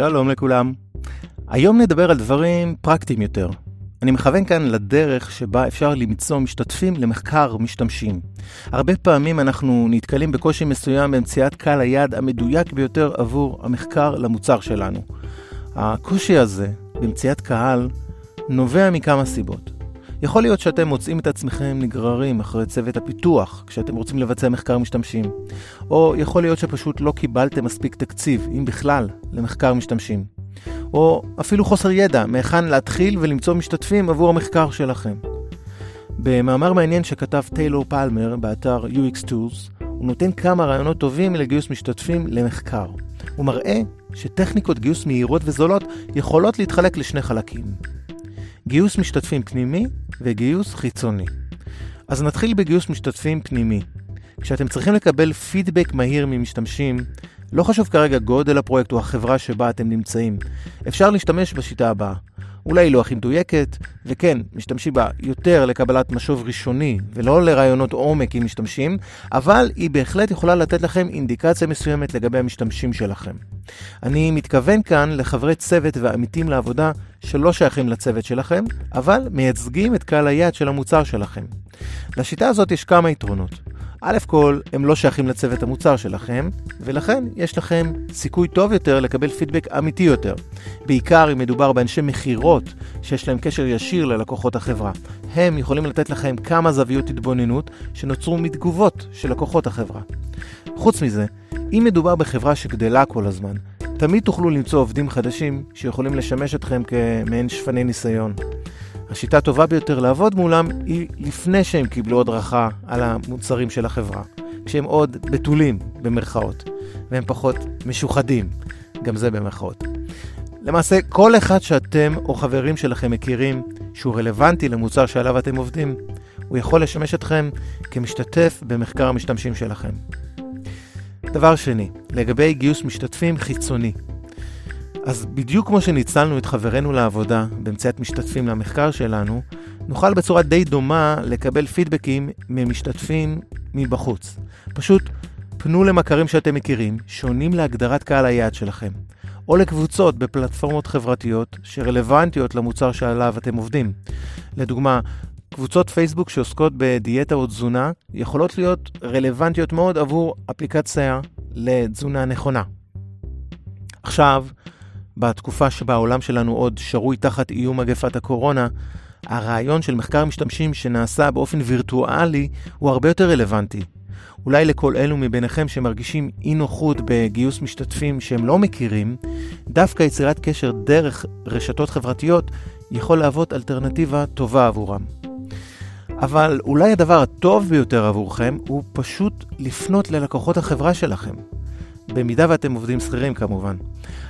שלום לכולם. היום נדבר על דברים פרקטיים יותר. אני מכוון כאן לדרך שבה אפשר למצוא משתתפים למחקר משתמשים. הרבה פעמים אנחנו נתקלים בקושי מסוים במציאת קהל היעד המדויק ביותר עבור המחקר למוצר שלנו. הקושי הזה במציאת קהל נובע מכמה סיבות. יכול להיות שאתם מוצאים את עצמכם נגררים אחרי צוות הפיתוח כשאתם רוצים לבצע מחקר משתמשים. או יכול להיות שפשוט לא קיבלתם מספיק תקציב, אם בכלל, למחקר משתמשים. או אפילו חוסר ידע מהיכן להתחיל ולמצוא משתתפים עבור המחקר שלכם. במאמר מעניין שכתב טיילור פלמר באתר UX Tools, הוא נותן כמה רעיונות טובים לגיוס משתתפים למחקר. הוא מראה שטכניקות גיוס מהירות וזולות יכולות להתחלק לשני חלקים. גיוס משתתפים פנימי וגיוס חיצוני. אז נתחיל בגיוס משתתפים פנימי. כשאתם צריכים לקבל פידבק מהיר ממשתמשים, לא חשוב כרגע גודל הפרויקט או החברה שבה אתם נמצאים. אפשר להשתמש בשיטה הבאה. אולי לא הכי מדויקת, וכן, משתמשים בה יותר לקבלת משוב ראשוני ולא לרעיונות עומק עם משתמשים, אבל היא בהחלט יכולה לתת לכם אינדיקציה מסוימת לגבי המשתמשים שלכם. אני מתכוון כאן לחברי צוות ועמיתים לעבודה שלא שייכים לצוות שלכם, אבל מייצגים את קהל היעד של המוצר שלכם. לשיטה הזאת יש כמה יתרונות. א' כל, הם לא שייכים לצוות המוצר שלכם, ולכן יש לכם סיכוי טוב יותר לקבל פידבק אמיתי יותר. בעיקר אם מדובר באנשי מכירות שיש להם קשר ישיר ללקוחות החברה. הם יכולים לתת לכם כמה זוויות התבוננות שנוצרו מתגובות של לקוחות החברה. חוץ מזה, אם מדובר בחברה שגדלה כל הזמן, תמיד תוכלו למצוא עובדים חדשים שיכולים לשמש אתכם כמעין שפני ניסיון. השיטה הטובה ביותר לעבוד מולם היא לפני שהם קיבלו הדרכה על המוצרים של החברה, כשהם עוד בתולים במרכאות, והם פחות משוחדים, גם זה במרכאות. למעשה, כל אחד שאתם או חברים שלכם מכירים שהוא רלוונטי למוצר שעליו אתם עובדים, הוא יכול לשמש אתכם כמשתתף במחקר המשתמשים שלכם. דבר שני, לגבי גיוס משתתפים חיצוני. אז בדיוק כמו שניצלנו את חברינו לעבודה במציאת משתתפים למחקר שלנו, נוכל בצורה די דומה לקבל פידבקים ממשתתפים מבחוץ. פשוט פנו למכרים שאתם מכירים, שונים להגדרת קהל היעד שלכם, או לקבוצות בפלטפורמות חברתיות שרלוונטיות למוצר שעליו אתם עובדים. לדוגמה, קבוצות פייסבוק שעוסקות בדיאטה או תזונה יכולות להיות רלוונטיות מאוד עבור אפליקציה לתזונה נכונה. עכשיו, בתקופה שבה העולם שלנו עוד שרוי תחת איום מגפת הקורונה, הרעיון של מחקר משתמשים שנעשה באופן וירטואלי הוא הרבה יותר רלוונטי. אולי לכל אלו מביניכם שמרגישים אי נוחות בגיוס משתתפים שהם לא מכירים, דווקא יצירת קשר דרך רשתות חברתיות יכול להוות אלטרנטיבה טובה עבורם. אבל אולי הדבר הטוב ביותר עבורכם הוא פשוט לפנות ללקוחות החברה שלכם. במידה ואתם עובדים שכירים כמובן.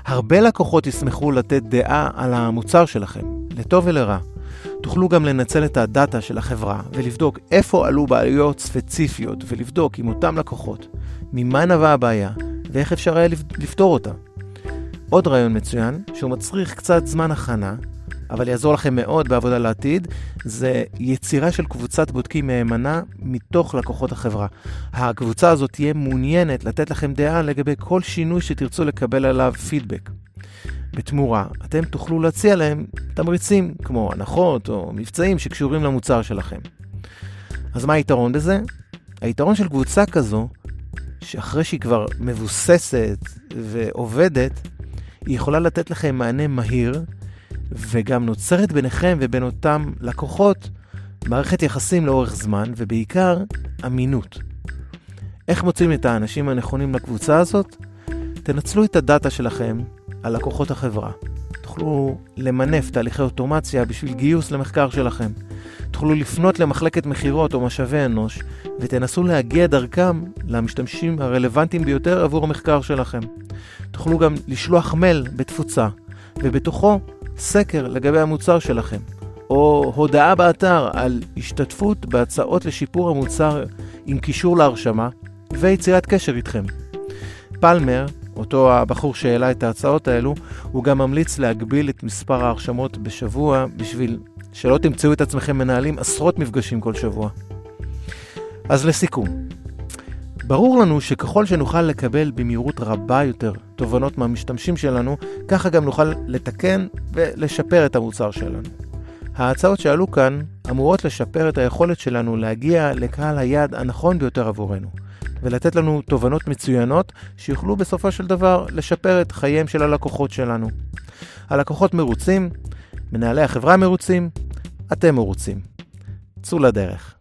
הרבה לקוחות ישמחו לתת דעה על המוצר שלכם, לטוב ולרע. תוכלו גם לנצל את הדאטה של החברה ולבדוק איפה עלו בעיות ספציפיות ולבדוק עם אותם לקוחות ממה נבעה הבעיה ואיך אפשר היה לפתור אותה. עוד רעיון מצוין, שהוא מצריך קצת זמן הכנה, אבל יעזור לכם מאוד בעבודה לעתיד, זה יצירה של קבוצת בודקים מהימנה מתוך לקוחות החברה. הקבוצה הזאת תהיה מעוניינת לתת לכם דעה לגבי כל שינוי שתרצו לקבל עליו פידבק. בתמורה, אתם תוכלו להציע להם תמריצים כמו הנחות או מבצעים שקשורים למוצר שלכם. אז מה היתרון בזה? היתרון של קבוצה כזו, שאחרי שהיא כבר מבוססת ועובדת, היא יכולה לתת לכם מענה מהיר וגם נוצרת ביניכם ובין אותם לקוחות מערכת יחסים לאורך זמן, ובעיקר אמינות. איך מוצאים את האנשים הנכונים לקבוצה הזאת? תנצלו את הדאטה שלכם על לקוחות החברה. תוכלו למנף תהליכי אוטומציה בשביל גיוס למחקר שלכם. תוכלו לפנות למחלקת מכירות או משאבי אנוש, ותנסו להגיע דרכם למשתמשים הרלוונטיים ביותר עבור המחקר שלכם. תוכלו גם לשלוח מייל בתפוצה, ובתוכו סקר לגבי המוצר שלכם, או הודעה באתר על השתתפות בהצעות לשיפור המוצר עם קישור להרשמה ויצירת קשר איתכם. פלמר, אותו הבחור שהעלה את ההצעות האלו, הוא גם ממליץ להגביל את מספר ההרשמות בשבוע בשביל שלא תמצאו את עצמכם מנהלים עשרות מפגשים כל שבוע. אז לסיכום, ברור לנו שככל שנוכל לקבל במהירות רבה יותר תובנות מהמשתמשים שלנו, ככה גם נוכל לתקן ולשפר את המוצר שלנו. ההצעות שעלו כאן אמורות לשפר את היכולת שלנו להגיע לקהל היעד הנכון ביותר עבורנו, ולתת לנו תובנות מצוינות שיוכלו בסופו של דבר לשפר את חייהם של הלקוחות שלנו. הלקוחות מרוצים, מנהלי החברה מרוצים, אתם מרוצים. צאו לדרך.